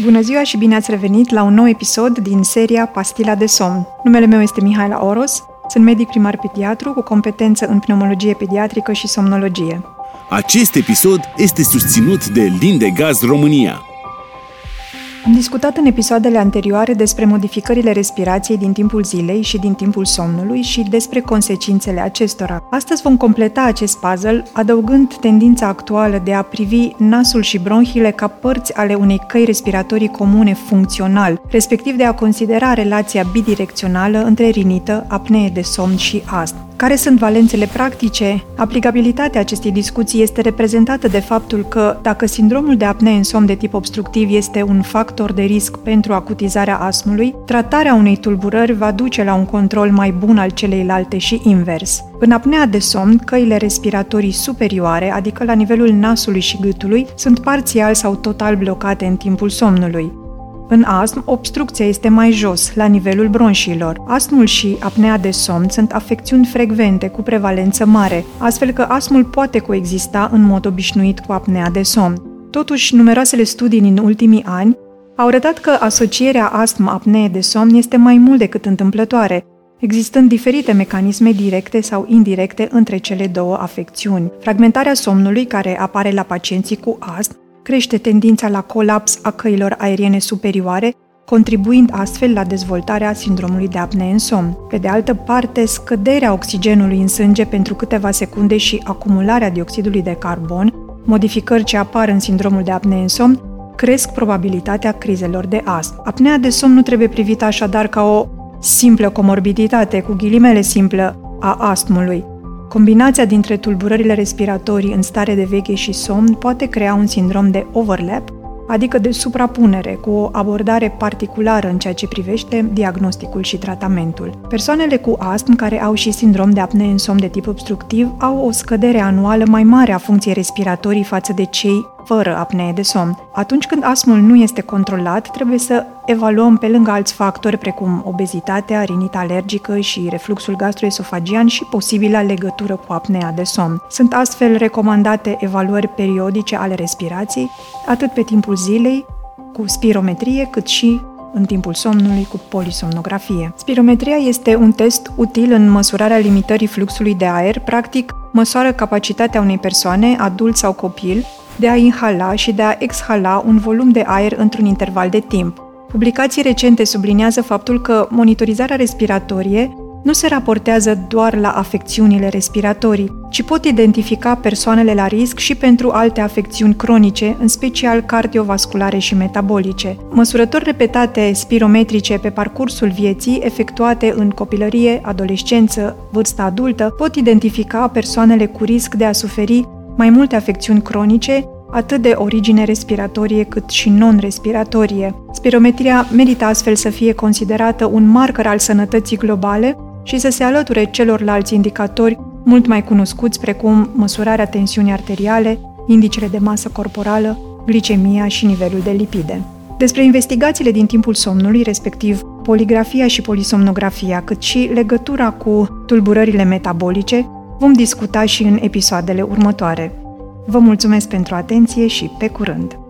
Bună ziua și bine ați revenit la un nou episod din seria Pastila de somn. Numele meu este Mihaela Oros, sunt medic primar pediatru cu competență în pneumologie pediatrică și somnologie. Acest episod este susținut de Lindegaz România. Am discutat în episoadele anterioare despre modificările respirației din timpul zilei și din timpul somnului și despre consecințele acestora. Astăzi vom completa acest puzzle adăugând tendința actuală de a privi nasul și bronhile ca părți ale unei căi respiratorii comune funcțional, respectiv de a considera relația bidirecțională între rinită, apnee de somn și astm. Care sunt valențele practice? Aplicabilitatea acestei discuții este reprezentată de faptul că, dacă sindromul de apnee în somn de tip obstructiv este un factor de risc pentru acutizarea astmului, tratarea unei tulburări va duce la un control mai bun al celeilalte și invers. În apnea de somn, căile respiratorii superioare, adică la nivelul nasului și gâtului, sunt parțial sau total blocate în timpul somnului. În astm, obstrucția este mai jos, la nivelul bronșilor. Astmul și apnea de somn sunt afecțiuni frecvente cu prevalență mare, astfel că astmul poate coexista în mod obișnuit cu apnea de somn. Totuși, numeroasele studii din ultimii ani au arătat că asocierea astm-apnee de somn este mai mult decât întâmplătoare, existând diferite mecanisme directe sau indirecte între cele două afecțiuni. Fragmentarea somnului, care apare la pacienții cu astm, crește tendința la colaps a căilor aeriene superioare, contribuind astfel la dezvoltarea sindromului de apnee în somn. Pe de altă parte, scăderea oxigenului în sânge pentru câteva secunde și acumularea dioxidului de carbon, modificări ce apar în sindromul de apnee în somn, cresc probabilitatea crizelor de astm. Apnea de somn nu trebuie privită așadar ca o simplă comorbiditate, cu ghilimele simplă, a astmului, Combinația dintre tulburările respiratorii în stare de veche și somn poate crea un sindrom de overlap, adică de suprapunere, cu o abordare particulară în ceea ce privește diagnosticul și tratamentul. Persoanele cu astm care au și sindrom de apnee în somn de tip obstructiv au o scădere anuală mai mare a funcției respiratorii față de cei fără apnee de somn. Atunci când astmul nu este controlat, trebuie să evaluăm pe lângă alți factori precum obezitatea, rinita alergică și refluxul gastroesofagian și posibila legătură cu apnea de somn. Sunt astfel recomandate evaluări periodice ale respirației, atât pe timpul zilei, cu spirometrie, cât și în timpul somnului cu polisomnografie. Spirometria este un test util în măsurarea limitării fluxului de aer, practic măsoară capacitatea unei persoane, adult sau copil, de a inhala și de a exhala un volum de aer într-un interval de timp. Publicații recente subliniază faptul că monitorizarea respiratorie nu se raportează doar la afecțiunile respiratorii, ci pot identifica persoanele la risc și pentru alte afecțiuni cronice, în special cardiovasculare și metabolice. Măsurători repetate spirometrice pe parcursul vieții, efectuate în copilărie, adolescență, vârsta adultă, pot identifica persoanele cu risc de a suferi mai multe afecțiuni cronice, atât de origine respiratorie cât și non-respiratorie. Spirometria merită astfel să fie considerată un marker al sănătății globale și să se alăture celorlalți indicatori mult mai cunoscuți precum măsurarea tensiunii arteriale, indicele de masă corporală, glicemia și nivelul de lipide. Despre investigațiile din timpul somnului, respectiv poligrafia și polisomnografia, cât și legătura cu tulburările metabolice, vom discuta și în episoadele următoare. Vă mulțumesc pentru atenție și pe curând!